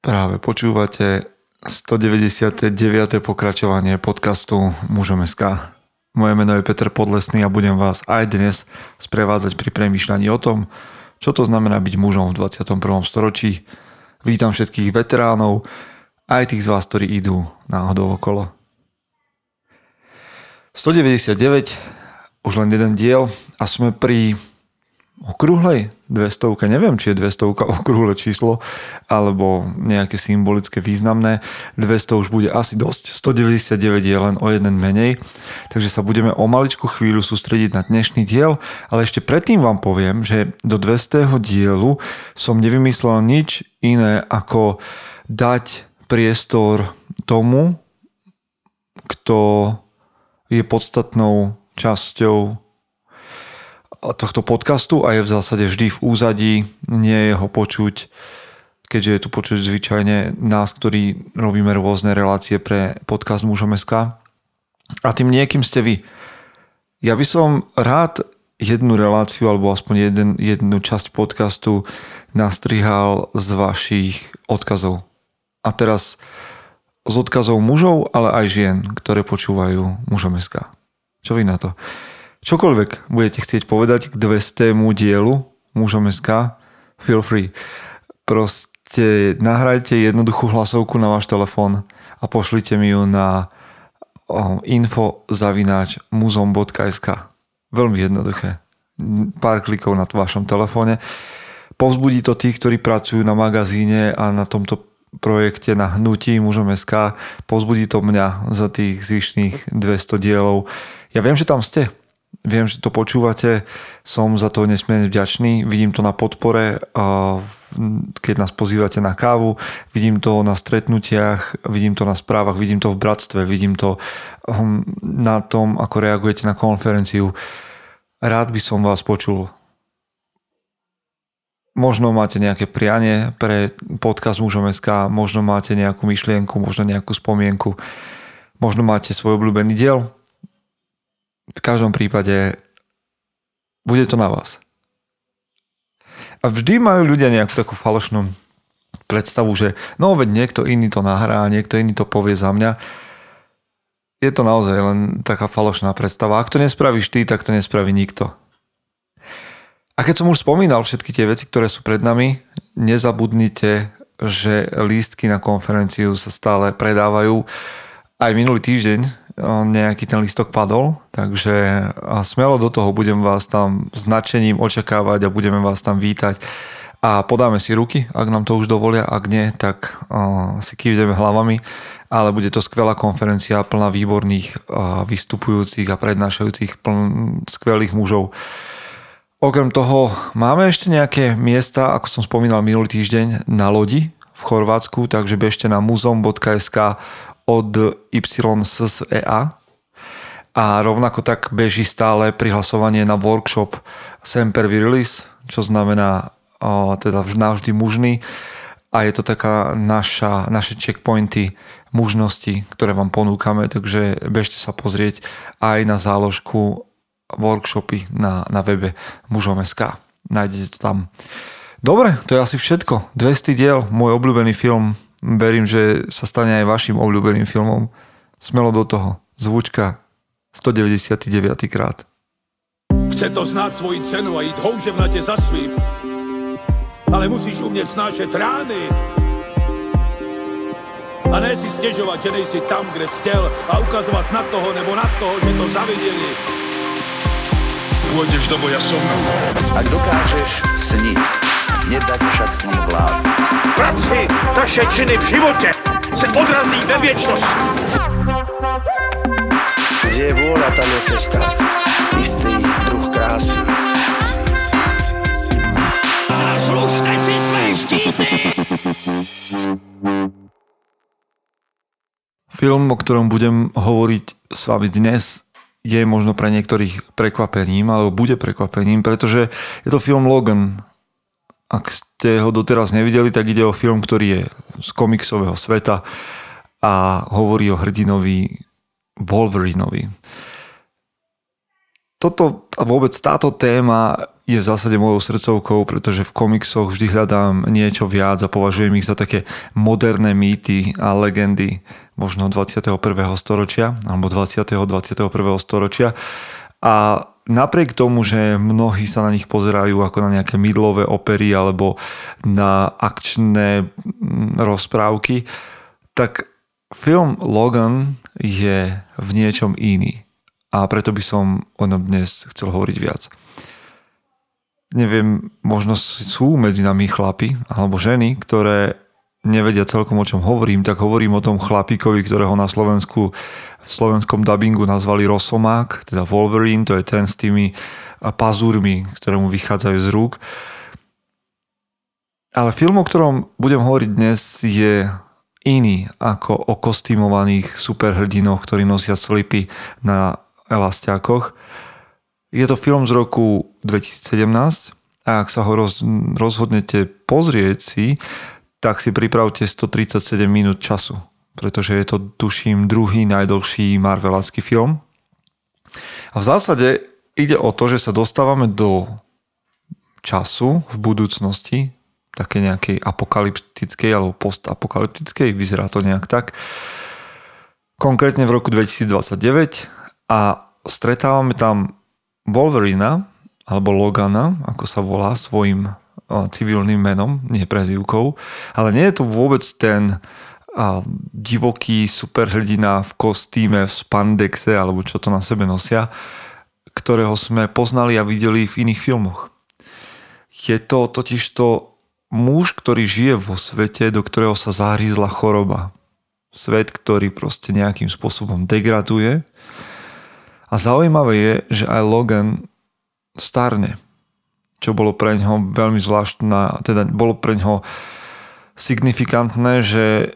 Práve počúvate 199. pokračovanie podcastu Mužom SK. Moje meno je Peter Podlesný a budem vás aj dnes sprevádzať pri premýšľaní o tom, čo to znamená byť mužom v 21. storočí. Vítam všetkých veteránov, aj tých z vás, ktorí idú náhodou okolo. 199, už len jeden diel a sme pri okrúhlej 200, neviem, či je 200 okrúhle číslo, alebo nejaké symbolické významné. 200 už bude asi dosť, 199 je len o jeden menej, takže sa budeme o maličku chvíľu sústrediť na dnešný diel, ale ešte predtým vám poviem, že do 200. dielu som nevymyslel nič iné, ako dať priestor tomu, kto je podstatnou časťou tohto podcastu a je v zásade vždy v úzadí, nie je ho počuť, keďže je tu počuť zvyčajne nás, ktorí robíme rôzne relácie pre podcast Mužom SK. A tým niekým ste vy. Ja by som rád jednu reláciu alebo aspoň jeden, jednu časť podcastu nastrihal z vašich odkazov. A teraz z odkazov mužov, ale aj žien, ktoré počúvajú mužom SK. Čo vy na to? Čokoľvek budete chcieť povedať k 200. dielu mužom SK, feel free. Proste nahrajte jednoduchú hlasovku na váš telefón a pošlite mi ju na info zavináč muzom.sk. Veľmi jednoduché. Pár klikov na vašom telefóne. Povzbudí to tých, ktorí pracujú na magazíne a na tomto projekte na hnutí mužom SK. Povzbudí to mňa za tých zvyšných 200 dielov. Ja viem, že tam ste Viem, že to počúvate, som za to nesmierne vďačný, vidím to na podpore, keď nás pozývate na kávu, vidím to na stretnutiach, vidím to na správach, vidím to v bratstve, vidím to hm, na tom, ako reagujete na konferenciu. Rád by som vás počul. Možno máte nejaké prianie pre podcast Mužom SK, možno máte nejakú myšlienku, možno nejakú spomienku, možno máte svoj obľúbený diel, v každom prípade bude to na vás. A vždy majú ľudia nejakú takú falošnú predstavu, že no veď niekto iný to nahrá, niekto iný to povie za mňa. Je to naozaj len taká falošná predstava. Ak to nespravíš ty, tak to nespraví nikto. A keď som už spomínal všetky tie veci, ktoré sú pred nami, nezabudnite, že lístky na konferenciu sa stále predávajú. Aj minulý týždeň nejaký ten listok padol, takže smelo do toho budem vás tam značením očakávať a budeme vás tam vítať a podáme si ruky, ak nám to už dovolia, ak nie, tak uh, si kývdeme hlavami, ale bude to skvelá konferencia plná výborných uh, vystupujúcich a prednášajúcich pln, skvelých mužov. Okrem toho máme ešte nejaké miesta, ako som spomínal minulý týždeň, na lodi v Chorvátsku, takže bežte na muzom.sk od YSSEA a rovnako tak beží stále prihlasovanie na workshop Semper Virilis, čo znamená o, teda navždy mužný a je to taká naša, naše checkpointy mužnosti, ktoré vám ponúkame, takže bežte sa pozrieť aj na záložku workshopy na, na webe mužom.sk. Nájdete to tam. Dobre, to je asi všetko. 200 diel, môj obľúbený film verím, že sa stane aj vašim obľúbeným filmom. Smelo do toho. Zvučka 199 krát. Chce to znát svoji cenu a jít houževnatě za svým. Ale musíš umět snášet rány. A ne si stěžovat, že nejsi tam, kde jsi chtěl a ukazovat na toho nebo na toho, že to zaviděli. Pôjdeš do boja som. Ak dokážeš sniť, nedať však sním vlád. Práci, taše činy v životě se odrazí ve věčnosti. Kde je vôľa, tam je cesta. Istý druh krásy. Zaslužte si své štíty! Film, o ktorom budem hovoriť s vami dnes, je možno pre niektorých prekvapením, alebo bude prekvapením, pretože je to film Logan. Ak ste ho doteraz nevideli, tak ide o film, ktorý je z komiksového sveta a hovorí o hrdinovi Wolverinovi. Toto a vôbec táto téma je v zásade mojou srdcovkou, pretože v komiksoch vždy hľadám niečo viac a považujem ich za také moderné mýty a legendy možno 21. storočia alebo 20. 21. storočia. A napriek tomu, že mnohí sa na nich pozerajú ako na nejaké mydlové opery alebo na akčné mm, rozprávky, tak film Logan je v niečom iný. A preto by som o ňom dnes chcel hovoriť viac neviem, možno sú medzi nami chlapi alebo ženy, ktoré nevedia celkom o čom hovorím, tak hovorím o tom chlapíkovi, ktorého na Slovensku v slovenskom dubbingu nazvali Rosomák, teda Wolverine, to je ten s tými pazúrmi, ktoré mu vychádzajú z rúk. Ale film, o ktorom budem hovoriť dnes, je iný ako o kostýmovaných superhrdinoch, ktorí nosia slipy na elastiakoch. Je to film z roku 2017 a ak sa ho roz, rozhodnete pozrieť si, tak si pripravte 137 minút času, pretože je to, tuším, druhý najdlhší Marvelácky film. A v zásade ide o to, že sa dostávame do času v budúcnosti, také nejakej apokalyptickej alebo postapokalyptickej, vyzerá to nejak tak. Konkrétne v roku 2029 a stretávame tam Wolverina, alebo Logana, ako sa volá svojim civilným menom, nie prezývkou, ale nie je to vôbec ten a, divoký superhrdina v kostýme, v spandexe, alebo čo to na sebe nosia, ktorého sme poznali a videli v iných filmoch. Je to totižto muž, ktorý žije vo svete, do ktorého sa zahrízla choroba. Svet, ktorý proste nejakým spôsobom degraduje. A zaujímavé je, že aj Logan starne. Čo bolo pre ňoho veľmi zvláštne, teda bolo pre ňoho signifikantné, že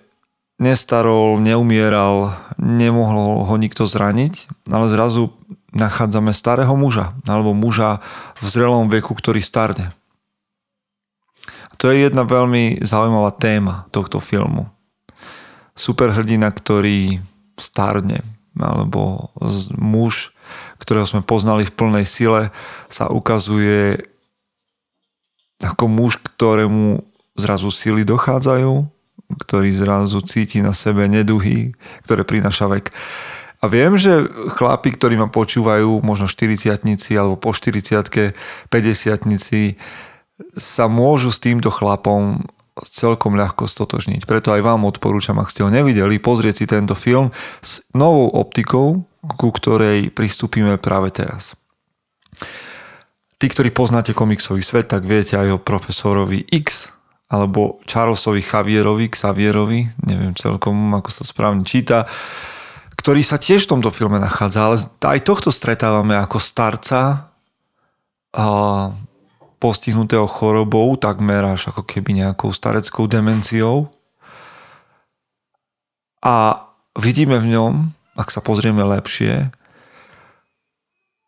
nestarol, neumieral, nemohol ho nikto zraniť, ale zrazu nachádzame starého muža, alebo muža v zrelom veku, ktorý starne. A to je jedna veľmi zaujímavá téma tohto filmu. Superhrdina, ktorý starne, alebo muž, ktorého sme poznali v plnej sile, sa ukazuje ako muž, ktorému zrazu sily dochádzajú, ktorý zrazu cíti na sebe neduhy, ktoré prináša vek. A viem, že chlapi, ktorí ma počúvajú, možno 40 alebo po 40 50 sa môžu s týmto chlapom celkom ľahko stotožniť. Preto aj vám odporúčam, ak ste ho nevideli, pozrieť si tento film s novou optikou, ku ktorej pristúpime práve teraz. Tí, ktorí poznáte komiksový svet, tak viete aj o profesorovi X, alebo Charlesovi Javierovi, Xavierovi, neviem celkom, ako sa to správne číta, ktorý sa tiež v tomto filme nachádza, ale aj tohto stretávame ako starca, a postihnutého chorobou, takmer až ako keby nejakou stareckou demenciou. A vidíme v ňom, ak sa pozrieme lepšie,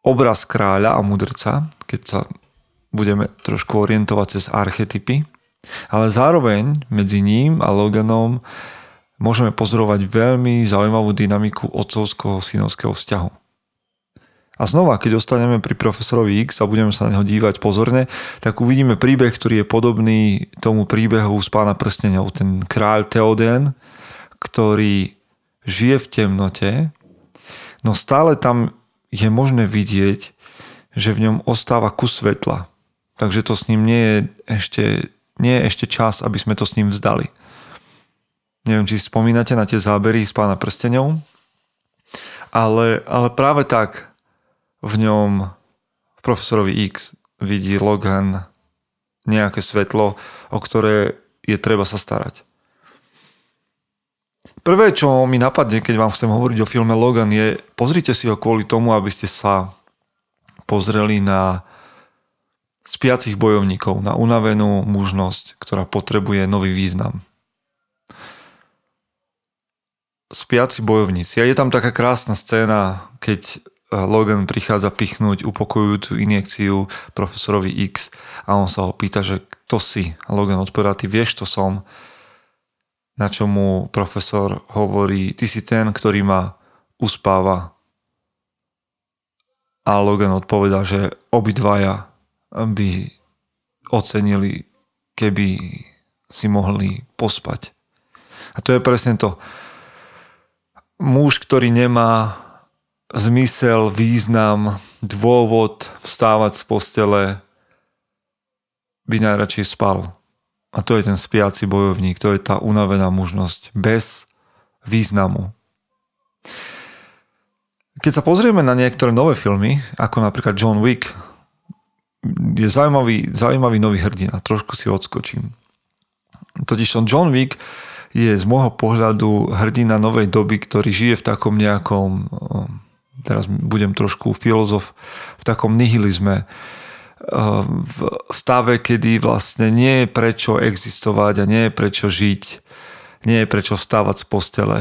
obraz kráľa a mudrca, keď sa budeme trošku orientovať cez archetypy, ale zároveň medzi ním a Loganom môžeme pozorovať veľmi zaujímavú dynamiku otcovského synovského vzťahu. A znova, keď ostaneme pri profesorovi X a budeme sa na neho dívať pozorne, tak uvidíme príbeh, ktorý je podobný tomu príbehu z pána prstenov. Ten kráľ Teoden, ktorý žije v temnote, no stále tam je možné vidieť, že v ňom ostáva kus svetla. Takže to s ním nie je ešte, nie je ešte čas, aby sme to s ním vzdali. Neviem, či spomínate na tie zábery z pána prstenov, ale, ale práve tak v ňom v profesorovi X vidí Logan nejaké svetlo, o ktoré je treba sa starať. Prvé, čo mi napadne, keď vám chcem hovoriť o filme Logan, je pozrite si ho kvôli tomu, aby ste sa pozreli na spiacich bojovníkov, na unavenú mužnosť, ktorá potrebuje nový význam. Spiaci bojovníci. A je tam taká krásna scéna, keď Logan prichádza pichnúť upokojujúcu injekciu profesorovi X a on sa ho pýta, že kto si? A Logan odpovedá, ty vieš, to som. Na čo mu profesor hovorí, ty si ten, ktorý ma uspáva. A Logan odpovedá, že obidvaja by ocenili, keby si mohli pospať. A to je presne to. Muž, ktorý nemá zmysel, význam, dôvod vstávať z postele, by najradšej spal. A to je ten spiaci bojovník, to je tá unavená mužnosť bez významu. Keď sa pozrieme na niektoré nové filmy, ako napríklad John Wick, je zaujímavý, zaujímavý nový hrdina. Trošku si odskočím. Totiž John Wick je z môjho pohľadu hrdina novej doby, ktorý žije v takom nejakom, teraz budem trošku filozof, v takom nihilizme, v stave, kedy vlastne nie je prečo existovať a nie je prečo žiť, nie je prečo vstávať z postele.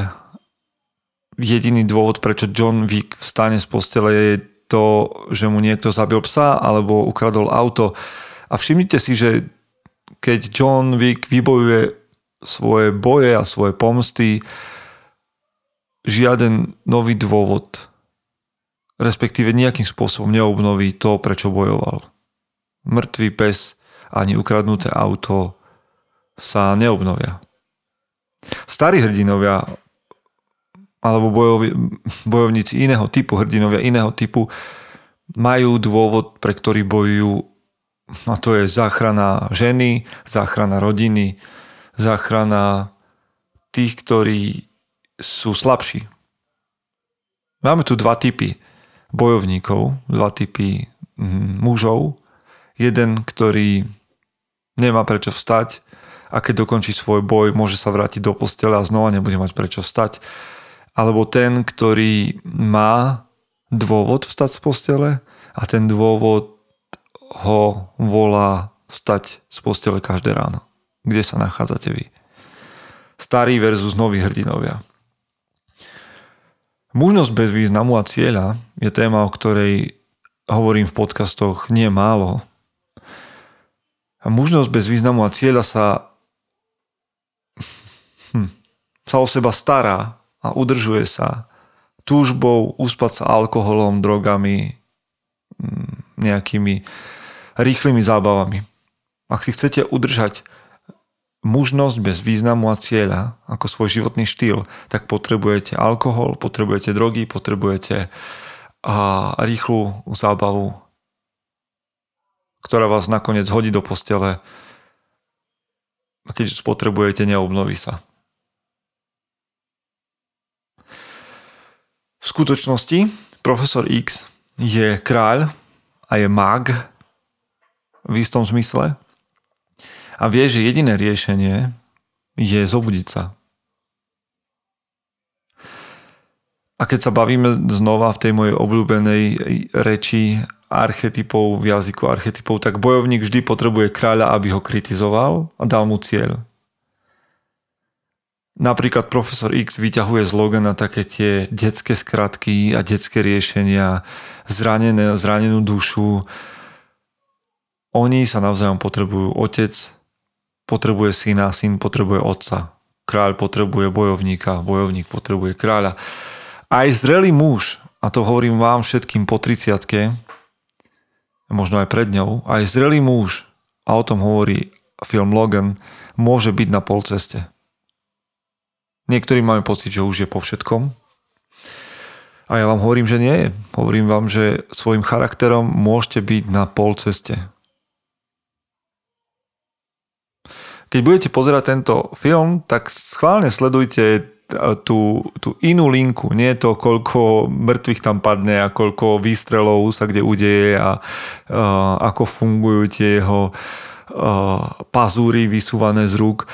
Jediný dôvod, prečo John Wick vstane z postele je to, že mu niekto zabil psa alebo ukradol auto. A všimnite si, že keď John Wick vybojuje svoje boje a svoje pomsty, žiaden nový dôvod, respektíve nejakým spôsobom neobnoví to, prečo bojoval. Mŕtvý pes ani ukradnuté auto sa neobnovia. Starí hrdinovia alebo bojovi, bojovníci iného typu, hrdinovia iného typu majú dôvod, pre ktorý bojujú a to je záchrana ženy, záchrana rodiny, záchrana tých, ktorí sú slabší. Máme tu dva typy bojovníkov, dva typy mm, mužov. Jeden, ktorý nemá prečo vstať a keď dokončí svoj boj, môže sa vrátiť do postele a znova nebude mať prečo vstať alebo ten, ktorý má dôvod vstať z postele a ten dôvod ho volá stať z postele každé ráno. Kde sa nachádzate vy? Starý versus noví hrdinovia. Mužnosť bez významu a cieľa je téma, o ktorej hovorím v podcastoch nie málo. A mužnosť bez významu a cieľa sa, hm, sa o seba stará a udržuje sa túžbou uspať sa alkoholom, drogami, mm, nejakými rýchlymi zábavami. Ak si chcete udržať mužnosť bez významu a cieľa ako svoj životný štýl, tak potrebujete alkohol, potrebujete drogy, potrebujete a rýchlu zábavu, ktorá vás nakoniec hodí do postele a keď spotrebujete, neobnoví sa. V skutočnosti profesor X je kráľ a je mag v istom zmysle a vie, že jediné riešenie je zobudiť sa. A keď sa bavíme znova v tej mojej obľúbenej reči archetypov, v jazyku archetypov, tak bojovník vždy potrebuje kráľa, aby ho kritizoval a dal mu cieľ. Napríklad profesor X vyťahuje z Logana také tie detské skratky a detské riešenia, zranené, zranenú dušu. Oni sa navzájom potrebujú. Otec potrebuje syna, syn potrebuje otca. Kráľ potrebuje bojovníka, bojovník potrebuje kráľa. Aj zrelý muž, a to hovorím vám všetkým po 30 možno aj pred ňou, aj zrelý muž, a o tom hovorí film Logan, môže byť na polceste. Niektorí máme pocit, že už je po všetkom. A ja vám hovorím, že nie. Hovorím vám, že svojim charakterom môžete byť na pol ceste. Keď budete pozerať tento film, tak schválne sledujte tú, tú inú linku. Nie to, koľko mŕtvych tam padne a koľko výstrelov sa kde udeje a, a ako fungujú tie jeho a, pazúry vysúvané z rúk.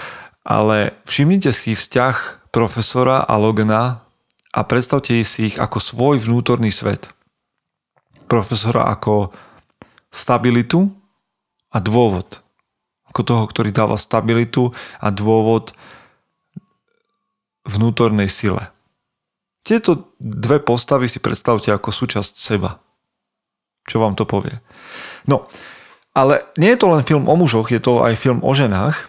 Ale všimnite si vzťah profesora a Logana a predstavte si ich ako svoj vnútorný svet. Profesora ako stabilitu a dôvod. Ako toho, ktorý dáva stabilitu a dôvod vnútornej sile. Tieto dve postavy si predstavte ako súčasť seba. Čo vám to povie? No, ale nie je to len film o mužoch, je to aj film o ženách.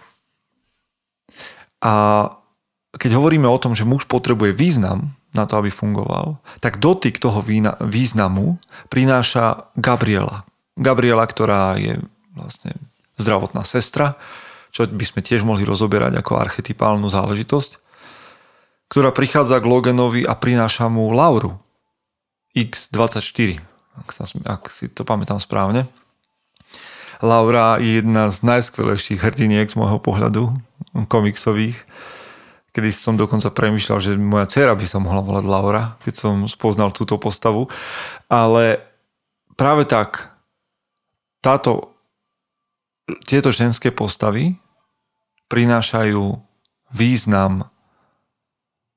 A keď hovoríme o tom, že muž potrebuje význam na to, aby fungoval, tak dotyk toho významu prináša Gabriela. Gabriela, ktorá je vlastne zdravotná sestra, čo by sme tiež mohli rozoberať ako archetypálnu záležitosť, ktorá prichádza k Loganovi a prináša mu Lauru X24, ak, sa, ak si to pamätám správne. Laura je jedna z najskvelejších hrdiniek z môjho pohľadu komiksových, kedy som dokonca premyšľal, že moja dcera by sa mohla volať Laura, keď som spoznal túto postavu. Ale práve tak, táto, tieto ženské postavy prinášajú význam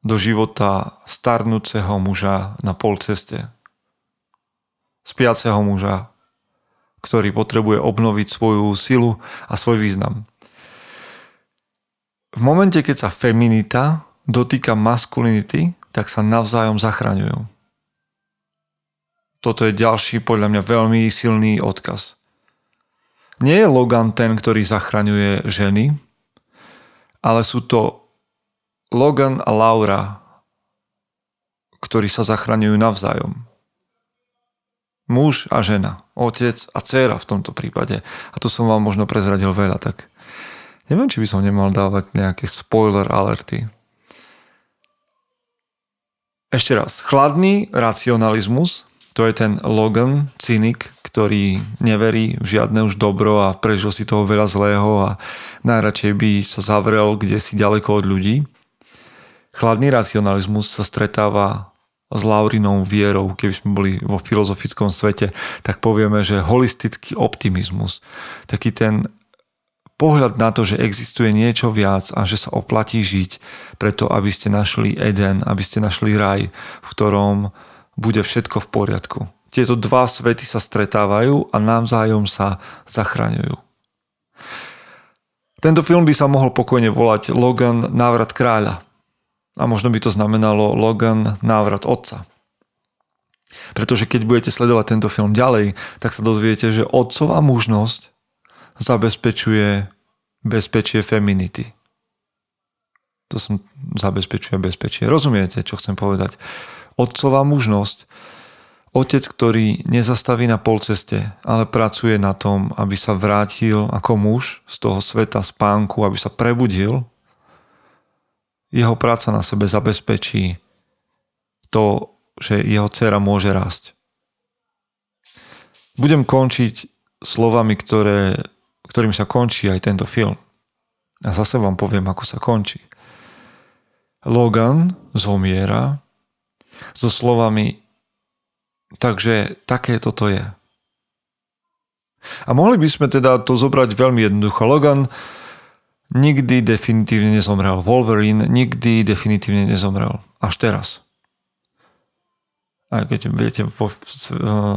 do života starnúceho muža na polceste. Spiaceho muža, ktorý potrebuje obnoviť svoju silu a svoj význam. V momente, keď sa feminita dotýka maskulinity, tak sa navzájom zachraňujú. Toto je ďalší, podľa mňa, veľmi silný odkaz. Nie je Logan ten, ktorý zachraňuje ženy, ale sú to Logan a Laura, ktorí sa zachraňujú navzájom muž a žena, otec a dcéra v tomto prípade. A tu som vám možno prezradil veľa, tak neviem, či by som nemal dávať nejaké spoiler alerty. Ešte raz, chladný racionalizmus, to je ten Logan, cynik, ktorý neverí v žiadne už dobro a prežil si toho veľa zlého a najradšej by sa zavrel kde si ďaleko od ľudí. Chladný racionalizmus sa stretáva s Laurinou vierou, keby sme boli vo filozofickom svete, tak povieme, že holistický optimizmus, taký ten pohľad na to, že existuje niečo viac a že sa oplatí žiť preto, aby ste našli Eden, aby ste našli raj, v ktorom bude všetko v poriadku. Tieto dva svety sa stretávajú a navzájom sa zachraňujú. Tento film by sa mohol pokojne volať Logan Návrat kráľa. A možno by to znamenalo Logan návrat otca. Pretože keď budete sledovať tento film ďalej, tak sa dozviete, že otcová mužnosť zabezpečuje bezpečie feminity. To som zabezpečuje bezpečie. Rozumiete, čo chcem povedať? Otcová mužnosť, otec, ktorý nezastaví na polceste, ale pracuje na tom, aby sa vrátil ako muž z toho sveta spánku, aby sa prebudil jeho práca na sebe zabezpečí to, že jeho dcera môže rásť. Budem končiť slovami, ktoré, ktorým sa končí aj tento film. A zase vám poviem, ako sa končí. Logan zomiera so slovami takže také toto je. A mohli by sme teda to zobrať veľmi jednoducho. Logan nikdy definitívne nezomrel. Wolverine nikdy definitívne nezomrel. Až teraz. Aj keď viete, vo,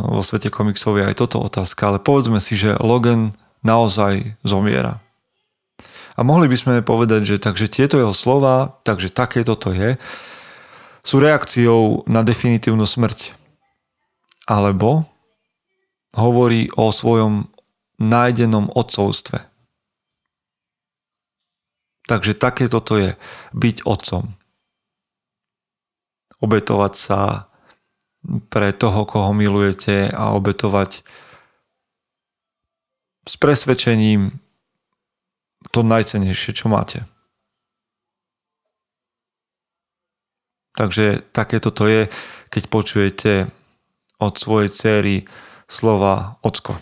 vo svete komiksov je aj toto otázka, ale povedzme si, že Logan naozaj zomiera. A mohli by sme povedať, že takže tieto jeho slova, takže takéto to je, sú reakciou na definitívnu smrť. Alebo hovorí o svojom nájdenom odcovstve. Takže takéto to je byť otcom. Obetovať sa pre toho, koho milujete a obetovať s presvedčením to najcenejšie, čo máte. Takže takéto to je, keď počujete od svojej céry slova ocko.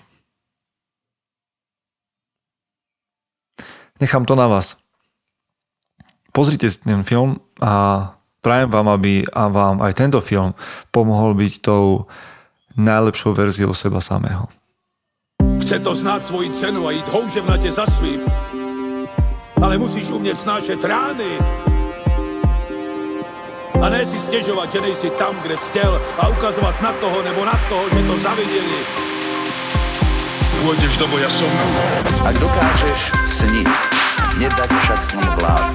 Nechám to na vás pozrite si ten film a prajem vám, aby a vám aj tento film pomohol byť tou najlepšou verziou seba samého. Chce to znát svoji cenu a jít houževnatě za svým. Ale musíš umět snášet rány. A ne si stěžovat, že nejsi tam, kde jsi chtěl a ukazovat na toho nebo na toho, že to zaviděli. Pôjdeš do boja som. Ak dokážeš sniť, nedať však sním vlád.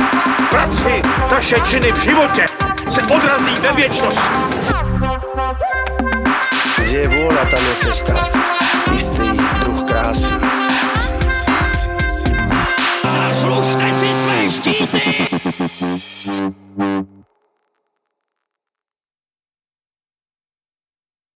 Práci taše činy v životě se odrazí ve věčnosti. Kde je vôľa, tam je cesta. Istý druh krásy. Zaslužte si své štíty!